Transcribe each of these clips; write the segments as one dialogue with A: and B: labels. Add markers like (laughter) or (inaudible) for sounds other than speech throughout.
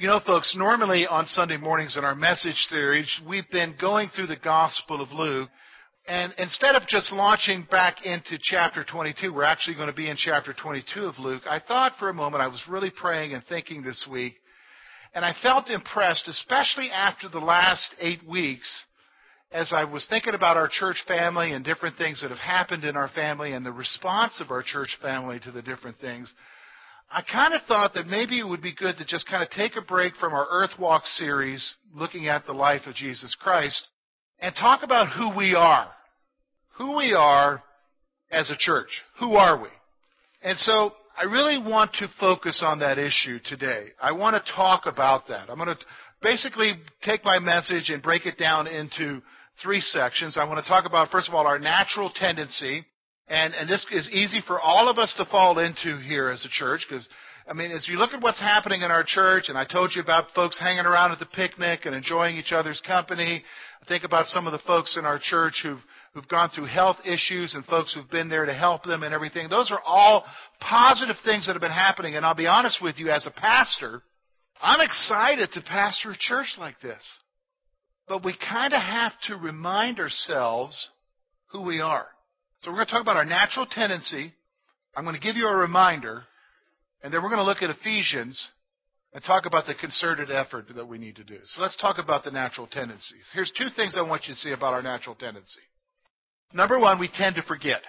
A: You know, folks, normally on Sunday mornings in our message series, we've been going through the Gospel of Luke. And instead of just launching back into chapter 22, we're actually going to be in chapter 22 of Luke. I thought for a moment, I was really praying and thinking this week, and I felt impressed, especially after the last eight weeks, as I was thinking about our church family and different things that have happened in our family and the response of our church family to the different things. I kind of thought that maybe it would be good to just kind of take a break from our Earth Walk series, looking at the life of Jesus Christ, and talk about who we are. Who we are as a church. Who are we? And so I really want to focus on that issue today. I want to talk about that. I'm going to basically take my message and break it down into three sections. I want to talk about, first of all, our natural tendency and, and this is easy for all of us to fall into here as a church because, I mean, as you look at what's happening in our church, and I told you about folks hanging around at the picnic and enjoying each other's company. I think about some of the folks in our church who've, who've gone through health issues and folks who've been there to help them and everything. Those are all positive things that have been happening. And I'll be honest with you, as a pastor, I'm excited to pastor a church like this. But we kind of have to remind ourselves who we are. So we're going to talk about our natural tendency. I'm going to give you a reminder, and then we're going to look at Ephesians and talk about the concerted effort that we need to do. So let's talk about the natural tendencies. Here's two things I want you to see about our natural tendency. Number one, we tend to forget.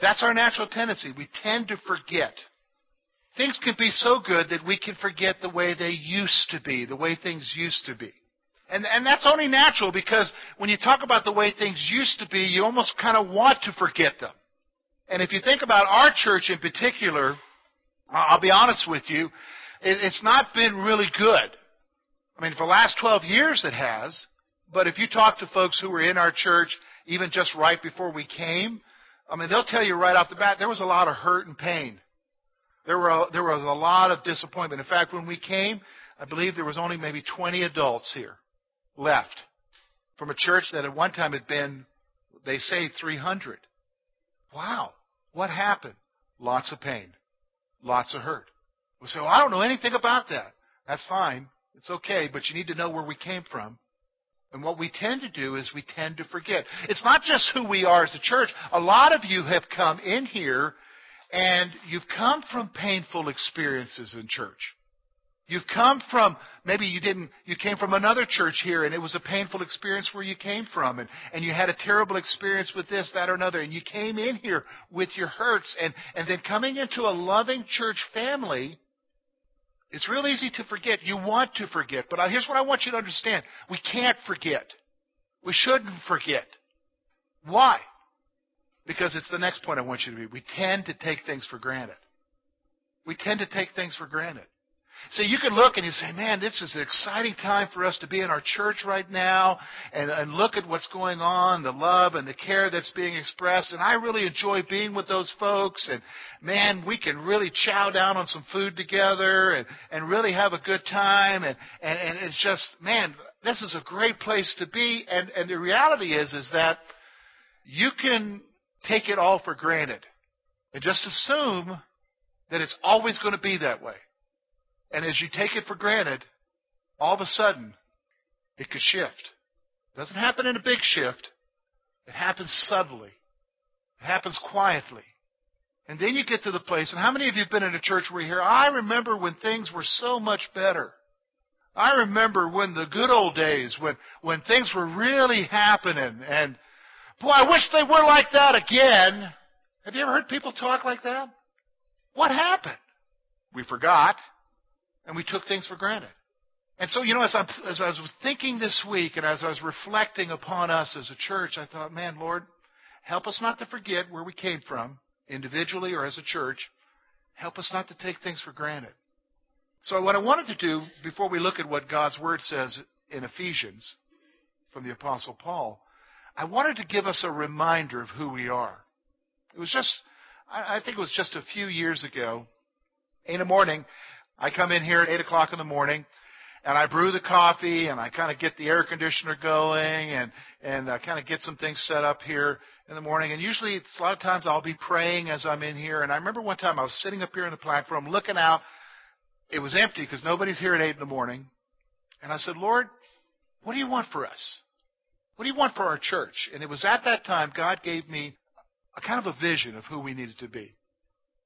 A: That's our natural tendency. We tend to forget. Things can be so good that we can forget the way they used to be, the way things used to be. And, and that's only natural because when you talk about the way things used to be, you almost kind of want to forget them. And if you think about our church in particular, I'll be honest with you, it, it's not been really good. I mean, for the last 12 years it has. But if you talk to folks who were in our church, even just right before we came, I mean, they'll tell you right off the bat there was a lot of hurt and pain. There were there was a lot of disappointment. In fact, when we came, I believe there was only maybe 20 adults here left from a church that at one time had been, they say, 300. Wow. What happened? Lots of pain. Lots of hurt. We say, well, I don't know anything about that. That's fine. It's okay, but you need to know where we came from. And what we tend to do is we tend to forget. It's not just who we are as a church. A lot of you have come in here and you've come from painful experiences in church. You've come from, maybe you didn't, you came from another church here and it was a painful experience where you came from and, and you had a terrible experience with this, that, or another. And you came in here with your hurts and, and then coming into a loving church family, it's real easy to forget. You want to forget. But here's what I want you to understand. We can't forget. We shouldn't forget. Why? Because it's the next point I want you to be. We tend to take things for granted. We tend to take things for granted. So you can look and you say, man, this is an exciting time for us to be in our church right now and, and look at what's going on, the love and the care that's being expressed. And I really enjoy being with those folks. And man, we can really chow down on some food together and, and really have a good time. And, and, and it's just, man, this is a great place to be. And, and the reality is, is that you can take it all for granted and just assume that it's always going to be that way. And as you take it for granted, all of a sudden, it could shift. It doesn't happen in a big shift. It happens subtly. It happens quietly. And then you get to the place, and how many of you have been in a church where you hear, I remember when things were so much better. I remember when the good old days, when, when things were really happening, and boy, I wish they were like that again. Have you ever heard people talk like that? What happened? We forgot and we took things for granted. And so, you know, as, i as I was thinking this week and as I was reflecting upon us as a church, I thought, man, Lord, help us not to forget where we came from, individually or as a church. Help us not to take things for granted. So, what I wanted to do before we look at what God's Word says in Ephesians from the Apostle Paul, I wanted to give us a reminder of who we are. It was just, I think it was just a few years ago. In the morning, I come in here at 8 o'clock in the morning, and I brew the coffee, and I kind of get the air conditioner going, and, and I kind of get some things set up here in the morning. And usually, it's a lot of times I'll be praying as I'm in here. And I remember one time I was sitting up here in the platform looking out. It was empty because nobody's here at 8 in the morning. And I said, Lord, what do you want for us? What do you want for our church? And it was at that time God gave me a kind of a vision of who we needed to be.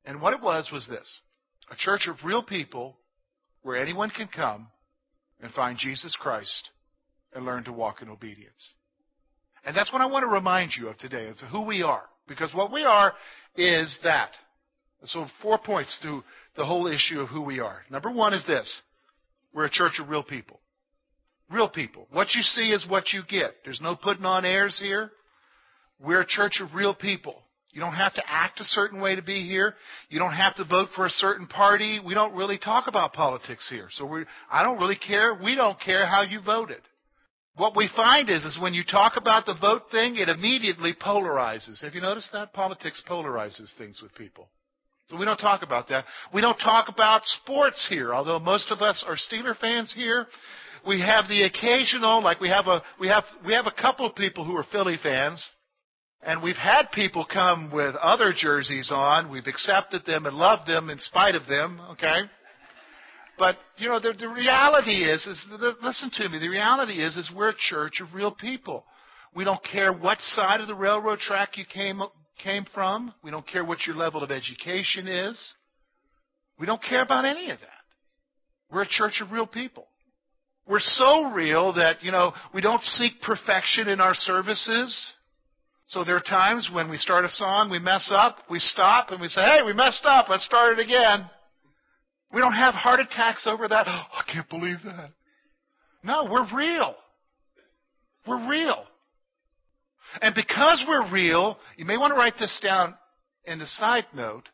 A: And what it was was this a church of real people where anyone can come and find Jesus Christ and learn to walk in obedience. And that's what I want to remind you of today, of who we are. Because what we are is that. So, four points to the whole issue of who we are. Number one is this we're a church of real people. Real people. What you see is what you get. There's no putting on airs here. We're a church of real people. You don't have to act a certain way to be here. You don't have to vote for a certain party. We don't really talk about politics here. So I don't really care. We don't care how you voted. What we find is, is when you talk about the vote thing, it immediately polarizes. Have you noticed that? Politics polarizes things with people. So we don't talk about that. We don't talk about sports here, although most of us are Steeler fans here. We have the occasional, like we have a, we have, we have a couple of people who are Philly fans. And we've had people come with other jerseys on. We've accepted them and loved them in spite of them, okay? But, you know, the, the reality is, is, listen to me, the reality is, is we're a church of real people. We don't care what side of the railroad track you came, came from. We don't care what your level of education is. We don't care about any of that. We're a church of real people. We're so real that, you know, we don't seek perfection in our services. So there are times when we start a song, we mess up, we stop, and we say, hey, we messed up, let's start it again. We don't have heart attacks over that. Oh, (gasps) I can't believe that. No, we're real. We're real. And because we're real, you may want to write this down in the side note.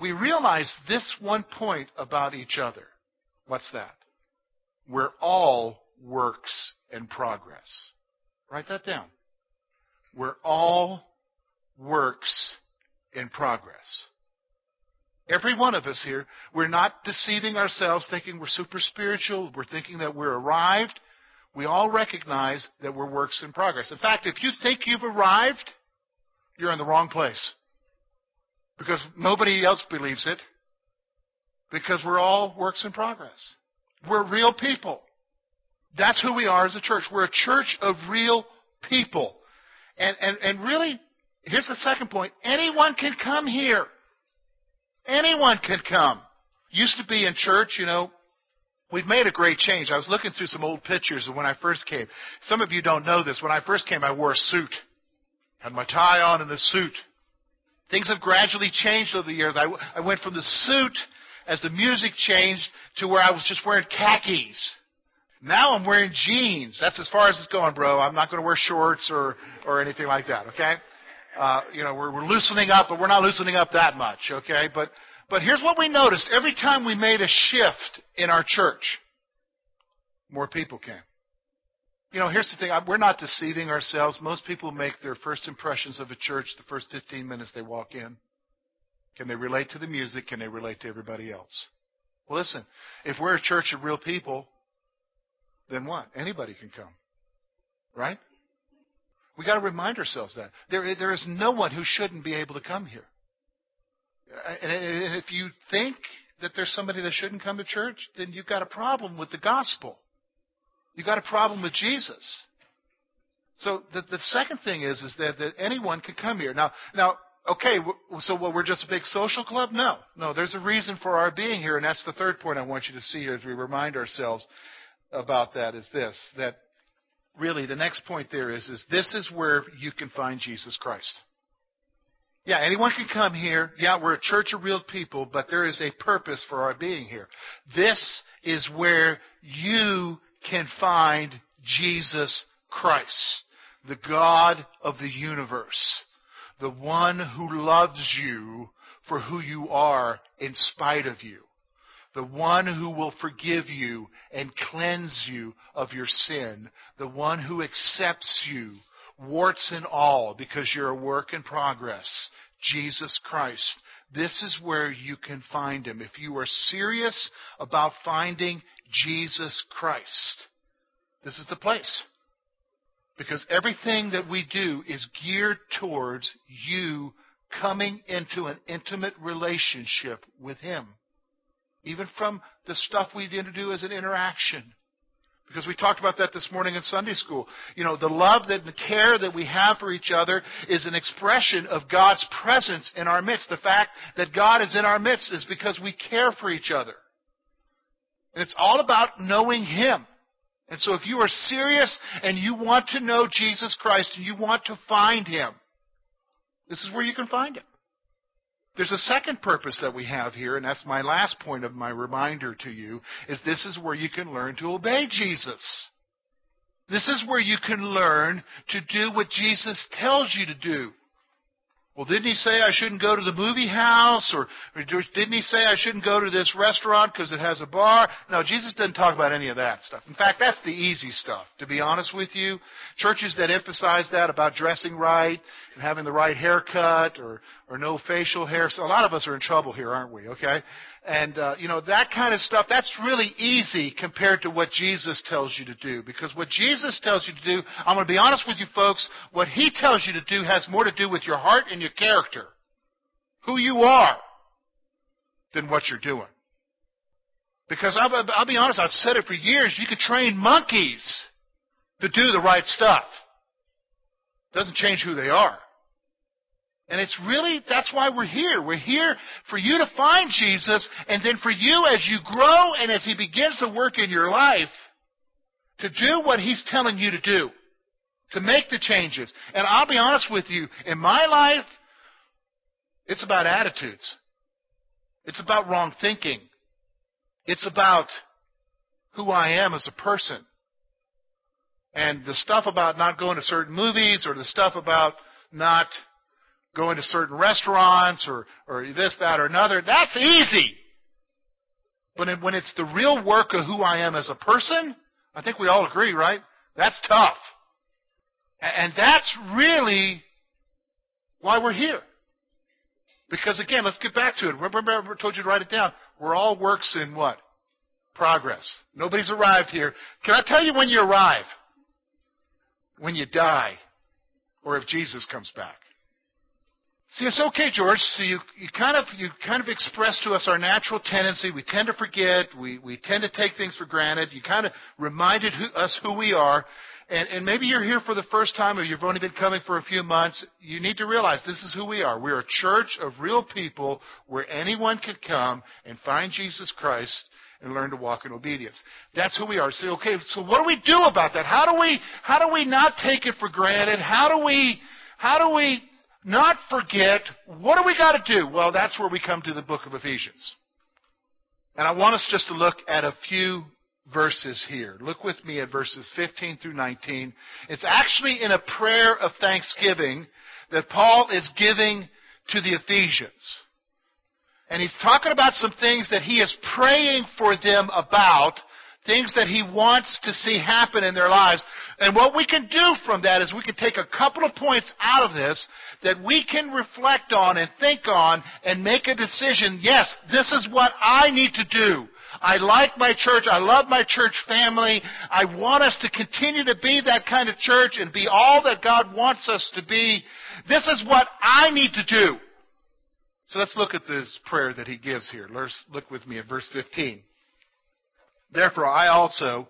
A: We realize this one point about each other. What's that? We're all works in progress. Write that down. We're all works in progress. Every one of us here, we're not deceiving ourselves thinking we're super spiritual, we're thinking that we're arrived. We all recognize that we're works in progress. In fact, if you think you've arrived, you're in the wrong place. Because nobody else believes it. Because we're all works in progress. We're real people. That's who we are as a church. We're a church of real people. And, and, and really, here's the second point. Anyone can come here. Anyone can come. Used to be in church, you know, we've made a great change. I was looking through some old pictures of when I first came. Some of you don't know this. When I first came, I wore a suit. Had my tie on and the suit. Things have gradually changed over the years. I, I went from the suit as the music changed to where I was just wearing khakis. Now I'm wearing jeans. That's as far as it's going, bro. I'm not going to wear shorts or, or anything like that, okay? Uh, you know, we're, we're loosening up, but we're not loosening up that much, okay? But, but here's what we noticed. Every time we made a shift in our church, more people came. You know, here's the thing. We're not deceiving ourselves. Most people make their first impressions of a church the first 15 minutes they walk in. Can they relate to the music? Can they relate to everybody else? Well, listen, if we're a church of real people, then what? Anybody can come. Right? We got to remind ourselves that. There, there is no one who shouldn't be able to come here. Uh, and if you think that there's somebody that shouldn't come to church, then you've got a problem with the gospel. You've got a problem with Jesus. So the, the second thing is, is that, that anyone can come here. Now, now, okay, so well, we're just a big social club? No. No, there's a reason for our being here, and that's the third point I want you to see here as we remind ourselves about that is this that really the next point there is is this is where you can find Jesus Christ. Yeah, anyone can come here. Yeah, we're a church of real people, but there is a purpose for our being here. This is where you can find Jesus Christ, the God of the universe, the one who loves you for who you are in spite of you the one who will forgive you and cleanse you of your sin, the one who accepts you, warts and all, because you're a work in progress, Jesus Christ. This is where you can find him. If you are serious about finding Jesus Christ, this is the place. Because everything that we do is geared towards you coming into an intimate relationship with Him. Even from the stuff we need to do as an interaction. Because we talked about that this morning in Sunday school. You know, the love that, the care that we have for each other is an expression of God's presence in our midst. The fact that God is in our midst is because we care for each other. And it's all about knowing Him. And so if you are serious and you want to know Jesus Christ and you want to find Him, this is where you can find Him. There's a second purpose that we have here, and that's my last point of my reminder to you, is this is where you can learn to obey Jesus. This is where you can learn to do what Jesus tells you to do. Well, didn't he say I shouldn't go to the movie house? Or, or didn't he say I shouldn't go to this restaurant because it has a bar? No, Jesus doesn't talk about any of that stuff. In fact, that's the easy stuff, to be honest with you. Churches that emphasize that about dressing right and having the right haircut or, or no facial hair. So a lot of us are in trouble here, aren't we? Okay? And, uh, you know, that kind of stuff, that's really easy compared to what Jesus tells you to do. Because what Jesus tells you to do, I'm going to be honest with you folks, what He tells you to do has more to do with your heart and your character. Who you are than what you're doing. Because I'll, I'll be honest, I've said it for years, you could train monkeys to do the right stuff. Doesn't change who they are. And it's really, that's why we're here. We're here for you to find Jesus, and then for you, as you grow and as He begins to work in your life, to do what He's telling you to do, to make the changes. And I'll be honest with you, in my life, it's about attitudes. It's about wrong thinking. It's about who I am as a person. And the stuff about not going to certain movies or the stuff about not going to certain restaurants or, or this, that, or another, that's easy. But when it's the real work of who I am as a person, I think we all agree, right? That's tough. And that's really why we're here. Because again, let's get back to it. Remember, I told you to write it down. We're all works in what? Progress. Nobody's arrived here. Can I tell you when you arrive? When you die. Or if Jesus comes back. See, it's okay, George. So you, you kind of you kind of express to us our natural tendency. We tend to forget. We we tend to take things for granted. You kind of reminded who, us who we are, and and maybe you're here for the first time, or you've only been coming for a few months. You need to realize this is who we are. We're a church of real people where anyone can come and find Jesus Christ and learn to walk in obedience. That's who we are. So, okay, so what do we do about that? How do we how do we not take it for granted? How do we how do we not forget, what do we got to do? Well, that's where we come to the book of Ephesians. And I want us just to look at a few verses here. Look with me at verses 15 through 19. It's actually in a prayer of thanksgiving that Paul is giving to the Ephesians. And he's talking about some things that he is praying for them about things that He wants to see happen in their lives. And what we can do from that is we can take a couple of points out of this that we can reflect on and think on and make a decision. Yes, this is what I need to do. I like my church. I love my church family. I want us to continue to be that kind of church and be all that God wants us to be. This is what I need to do. So let's look at this prayer that he gives here. Let's look with me at verse 15. Therefore, I also,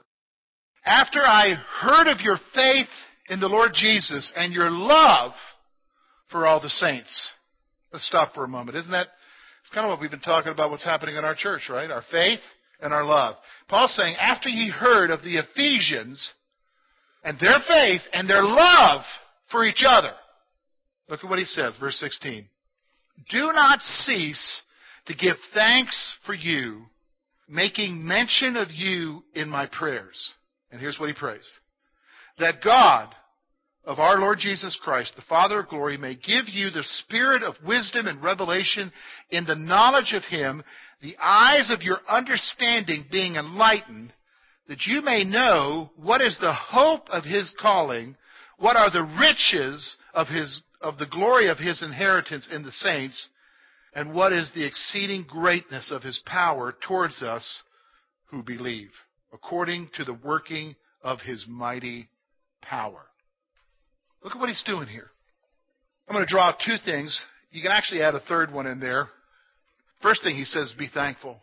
A: after I heard of your faith in the Lord Jesus and your love for all the saints. Let's stop for a moment. Isn't that it's kind of what we've been talking about what's happening in our church, right? Our faith and our love. Paul's saying, after ye heard of the Ephesians and their faith and their love for each other. Look at what he says, verse 16. Do not cease to give thanks for you making mention of you in my prayers. And here's what he prays. That God, of our Lord Jesus Christ, the Father of glory, may give you the spirit of wisdom and revelation in the knowledge of Him, the eyes of your understanding being enlightened, that you may know what is the hope of His calling, what are the riches of His of the glory of His inheritance in the saints, and what is the exceeding greatness of His power towards us who believe, according to the working of His mighty power. Look at what he's doing here. I'm going to draw two things. You can actually add a third one in there. First thing he says, be thankful.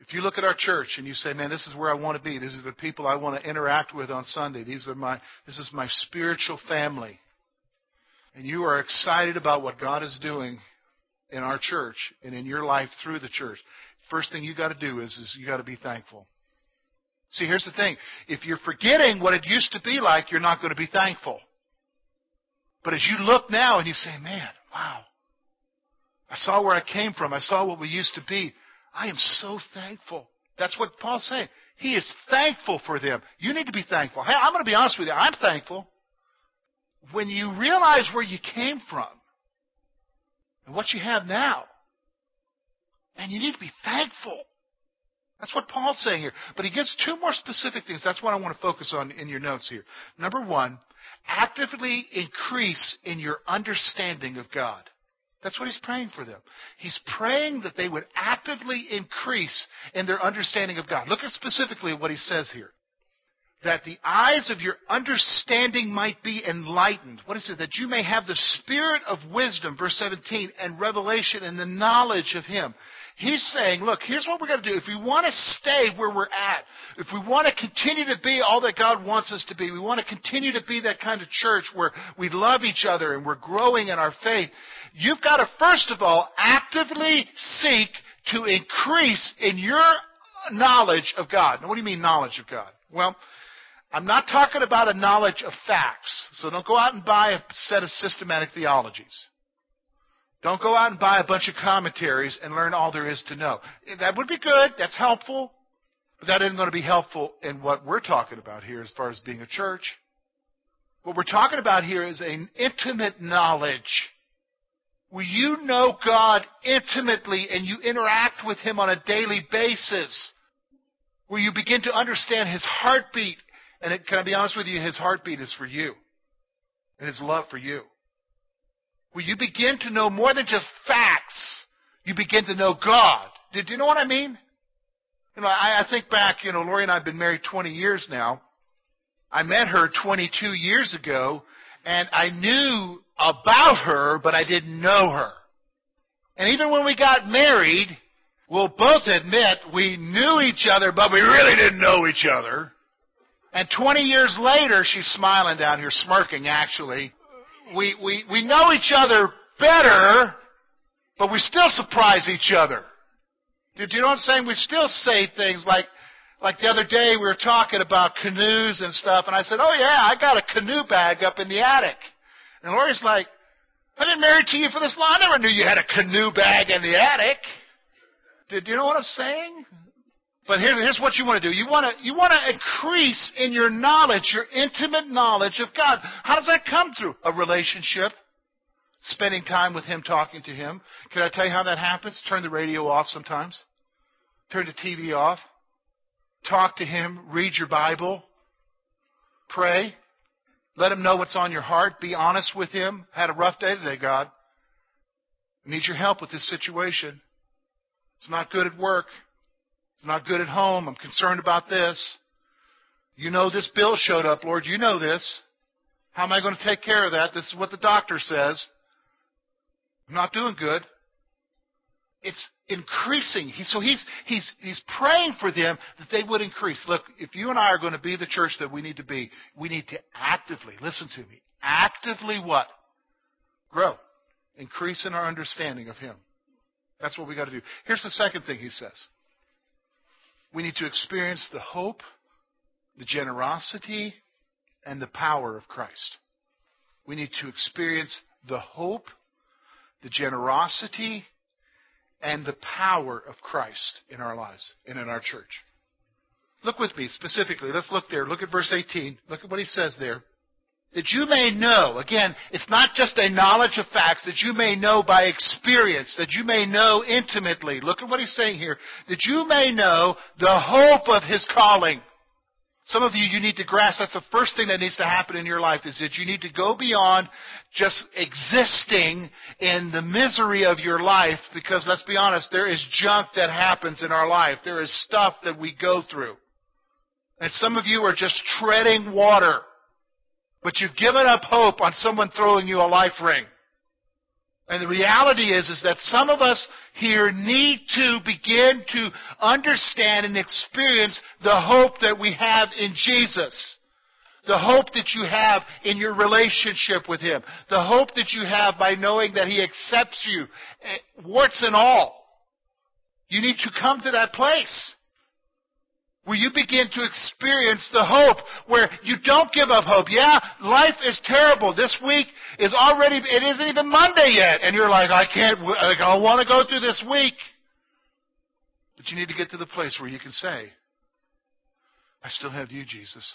A: If you look at our church and you say, man, this is where I want to be. These are the people I want to interact with on Sunday. These are my, this is my spiritual family. And you are excited about what God is doing in our church and in your life through the church. First thing you got to do is, is you got to be thankful. See, here's the thing. If you're forgetting what it used to be like, you're not going to be thankful. But as you look now and you say, man, wow, I saw where I came from. I saw what we used to be. I am so thankful. That's what Paul's saying. He is thankful for them. You need to be thankful. Hey, I'm going to be honest with you. I'm thankful. When you realize where you came from and what you have now, and you need to be thankful. That's what Paul's saying here. But he gives two more specific things. That's what I want to focus on in your notes here. Number one, actively increase in your understanding of God. That's what he's praying for them. He's praying that they would actively increase in their understanding of God. Look at specifically what he says here. That the eyes of your understanding might be enlightened. What is it? That you may have the spirit of wisdom, verse 17, and revelation and the knowledge of him. He's saying, look, here's what we're going to do. If we want to stay where we're at, if we want to continue to be all that God wants us to be, we want to continue to be that kind of church where we love each other and we're growing in our faith, you've got to first of all actively seek to increase in your knowledge of God. Now, what do you mean knowledge of God? Well, I'm not talking about a knowledge of facts. So don't go out and buy a set of systematic theologies. Don't go out and buy a bunch of commentaries and learn all there is to know. That would be good. That's helpful. But that isn't going to be helpful in what we're talking about here as far as being a church. What we're talking about here is an intimate knowledge. Where you know God intimately and you interact with Him on a daily basis. Where you begin to understand His heartbeat. And it, can I be honest with you? His heartbeat is for you. And His love for you where you begin to know more than just facts. You begin to know God. Did you know what I mean? You know, I, I think back, you know, Lori and I have been married 20 years now. I met her 22 years ago, and I knew about her, but I didn't know her. And even when we got married, we'll both admit we knew each other, but we really didn't know each other. And 20 years later, she's smiling down here, smirking actually we, we, we know each other better, but we still surprise each other. Do, you know what I'm saying? We still say things like, like the other day we were talking about canoes and stuff, and I said, oh yeah, I got a canoe bag up in the attic. And Lori's like, I've been married to you for this long. I never knew you had a canoe bag in the attic. Do you know what I'm saying? But here, here's what you want to do. You want to, you want to increase in your knowledge, your intimate knowledge of God. How does that come through? A relationship. Spending time with Him, talking to Him. Can I tell you how that happens? Turn the radio off sometimes. Turn the TV off. Talk to Him. Read your Bible. Pray. Let Him know what's on your heart. Be honest with Him. Had a rough day today, God. I need your help with this situation. It's not good at work. It's not good at home. I'm concerned about this. You know this bill showed up, Lord. You know this. How am I going to take care of that? This is what the doctor says. I'm not doing good. It's increasing. He, so he's, he's, he's praying for them that they would increase. Look, if you and I are going to be the church that we need to be, we need to actively, listen to me, actively what? Grow. Increase in our understanding of Him. That's what we got to do. Here's the second thing he says. We need to experience the hope, the generosity, and the power of Christ. We need to experience the hope, the generosity, and the power of Christ in our lives and in our church. Look with me specifically. Let's look there. Look at verse 18. Look at what he says there. That you may know, again, it's not just a knowledge of facts, that you may know by experience, that you may know intimately. Look at what he's saying here. That you may know the hope of his calling. Some of you, you need to grasp that's the first thing that needs to happen in your life is that you need to go beyond just existing in the misery of your life because let's be honest, there is junk that happens in our life. There is stuff that we go through. And some of you are just treading water. But you've given up hope on someone throwing you a life ring. And the reality is, is that some of us here need to begin to understand and experience the hope that we have in Jesus. The hope that you have in your relationship with Him. The hope that you have by knowing that He accepts you, eh, warts and all. You need to come to that place where you begin to experience the hope where you don't give up hope. Yeah, life is terrible. This week is already, it isn't even Monday yet. And you're like, I can't, like, I don't want to go through this week. But you need to get to the place where you can say, I still have you, Jesus.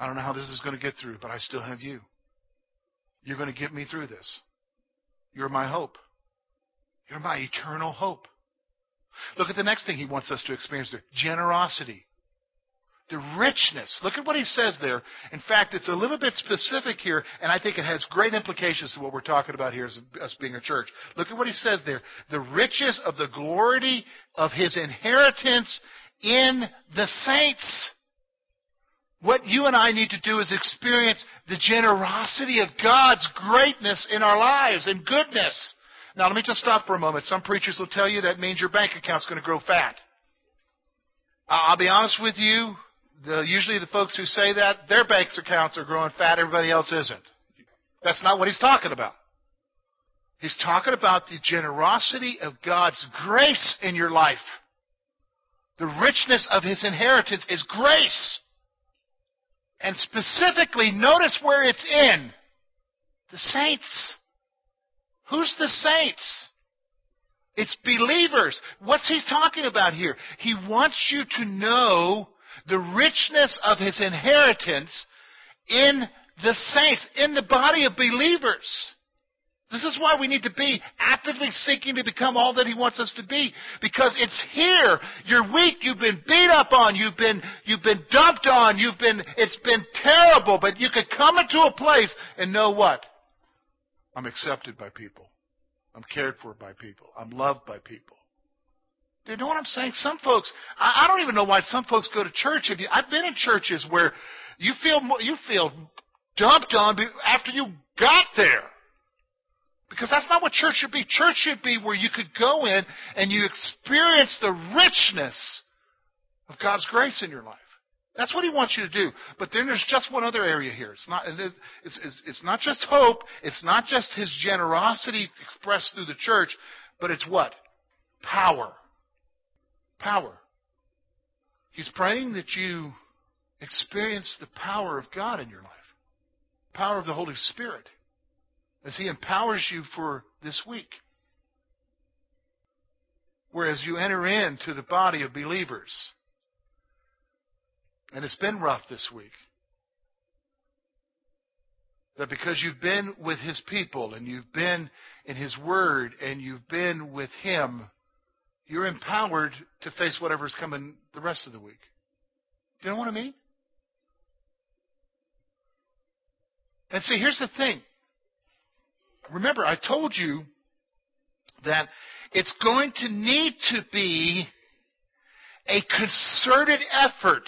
A: I don't know how this is going to get through, but I still have you. You're going to get me through this. You're my hope. You're my eternal hope. Look at the next thing he wants us to experience there generosity. The richness. Look at what he says there. In fact, it's a little bit specific here, and I think it has great implications to what we're talking about here as us being a church. Look at what he says there. The riches of the glory of his inheritance in the saints. What you and I need to do is experience the generosity of God's greatness in our lives and goodness. Now, let me just stop for a moment. Some preachers will tell you that means your bank account's going to grow fat. I'll be honest with you. The, usually the folks who say that, their bank accounts are growing fat, everybody else isn't. That's not what he's talking about. He's talking about the generosity of God's grace in your life. The richness of his inheritance is grace. And specifically, notice where it's in. The saints. Who's the saints? It's believers. What's he talking about here? He wants you to know the richness of his inheritance in the saints, in the body of believers. This is why we need to be actively seeking to become all that He wants us to be. Because it's here. You're weak. You've been beat up on. You've been, you've been dumped on. You've been, it's been terrible. But you could come into a place and know what? I'm accepted by people. I'm cared for by people. I'm loved by people. Do you know what I'm saying? Some folks, I, I don't even know why some folks go to church. If you, I've been in churches where you feel you feel dumped on after you got there. Because that's not what church should be. Church should be where you could go in and you experience the richness of God's grace in your life. That's what he wants you to do. But then there's just one other area here. It's not, it's, it's, it's not just hope. It's not just his generosity expressed through the church, but it's what? Power. Power. He's praying that you experience the power of God in your life. Power of the Holy Spirit as he empowers you for this week. Whereas you enter into the body of believers and it's been rough this week. That because you've been with His people and you've been in His Word and you've been with Him, you're empowered to face whatever's coming the rest of the week. Do you know what I mean? And see, here's the thing. Remember, I told you that it's going to need to be a concerted effort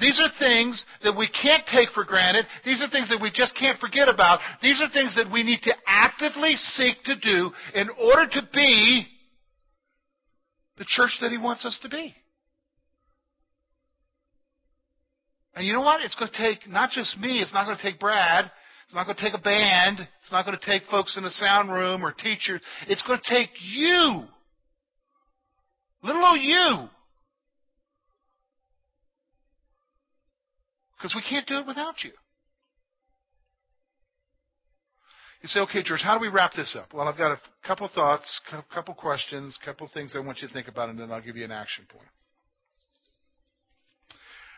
A: these are things that we can't take for granted. These are things that we just can't forget about. These are things that we need to actively seek to do in order to be the church that He wants us to be. And you know what? It's going to take not just me, it's not going to take Brad, it's not going to take a band, it's not going to take folks in the sound room or teachers. It's going to take you. Little old you Because we can't do it without you. You say, okay, George, how do we wrap this up? Well, I've got a couple thoughts, a couple questions, a couple things I want you to think about, and then I'll give you an action point.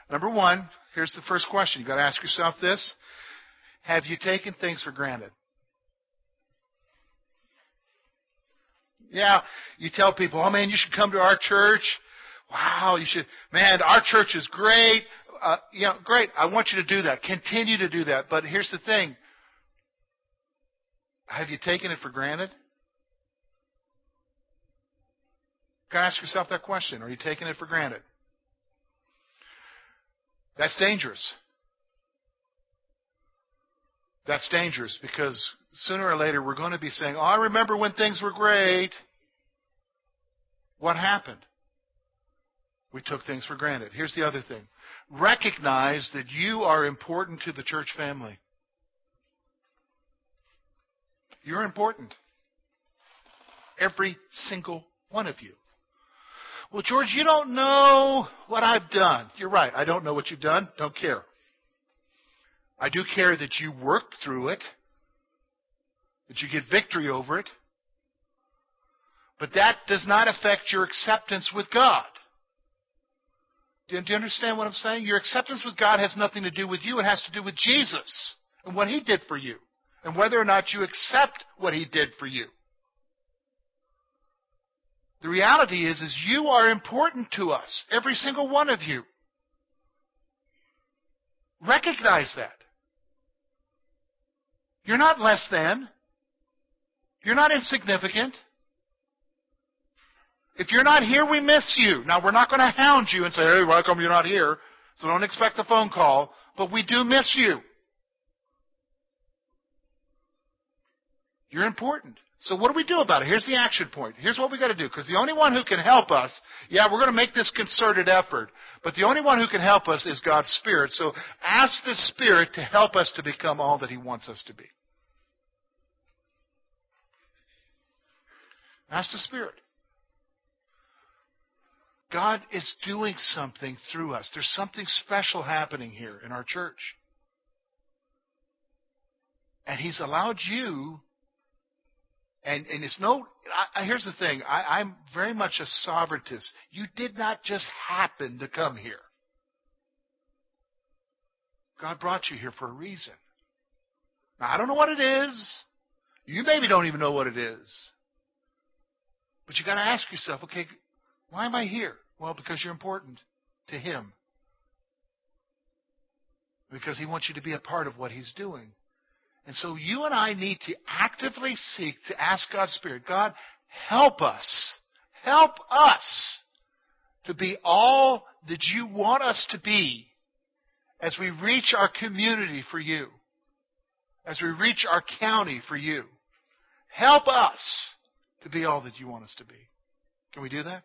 A: Number one, here's the first question. You've got to ask yourself this. Have you taken things for granted? Yeah, you tell people, oh man, you should come to our church. Wow, you should, man, our church is great. Uh, you know, great. I want you to do that. Continue to do that. But here's the thing. Have you taken it for granted? You ask yourself that question. Are you taking it for granted? That's dangerous. That's dangerous because sooner or later we're going to be saying, Oh, I remember when things were great. What happened? We took things for granted. Here's the other thing recognize that you are important to the church family. You're important. Every single one of you. Well, George, you don't know what I've done. You're right. I don't know what you've done. Don't care. I do care that you work through it, that you get victory over it. But that does not affect your acceptance with God. Do you understand what I'm saying? Your acceptance with God has nothing to do with you. It has to do with Jesus and what He did for you and whether or not you accept what He did for you. The reality is, is you are important to us, every single one of you. Recognize that. You're not less than. You're not insignificant. If you're not here, we miss you. Now, we're not going to hound you and say, hey, why come you're not here? So don't expect a phone call, but we do miss you. You're important. So what do we do about it? Here's the action point. Here's what we got to do. Because the only one who can help us, yeah, we're going to make this concerted effort, but the only one who can help us is God's Spirit. So ask the Spirit to help us to become all that He wants us to be. Ask the Spirit. God is doing something through us. There's something special happening here in our church. And He's allowed you and, and it's no, I, here's the thing. I, I'm very much a sovereigntist. You did not just happen to come here. God brought you here for a reason. Now, I don't know what it is. You maybe don't even know what it is. But you got to ask yourself, okay, why am I here? Well, because you're important to Him. Because He wants you to be a part of what He's doing. And so you and I need to actively seek to ask God's Spirit, God, help us. Help us to be all that you want us to be as we reach our community for you, as we reach our county for you. Help us to be all that you want us to be. Can we do that?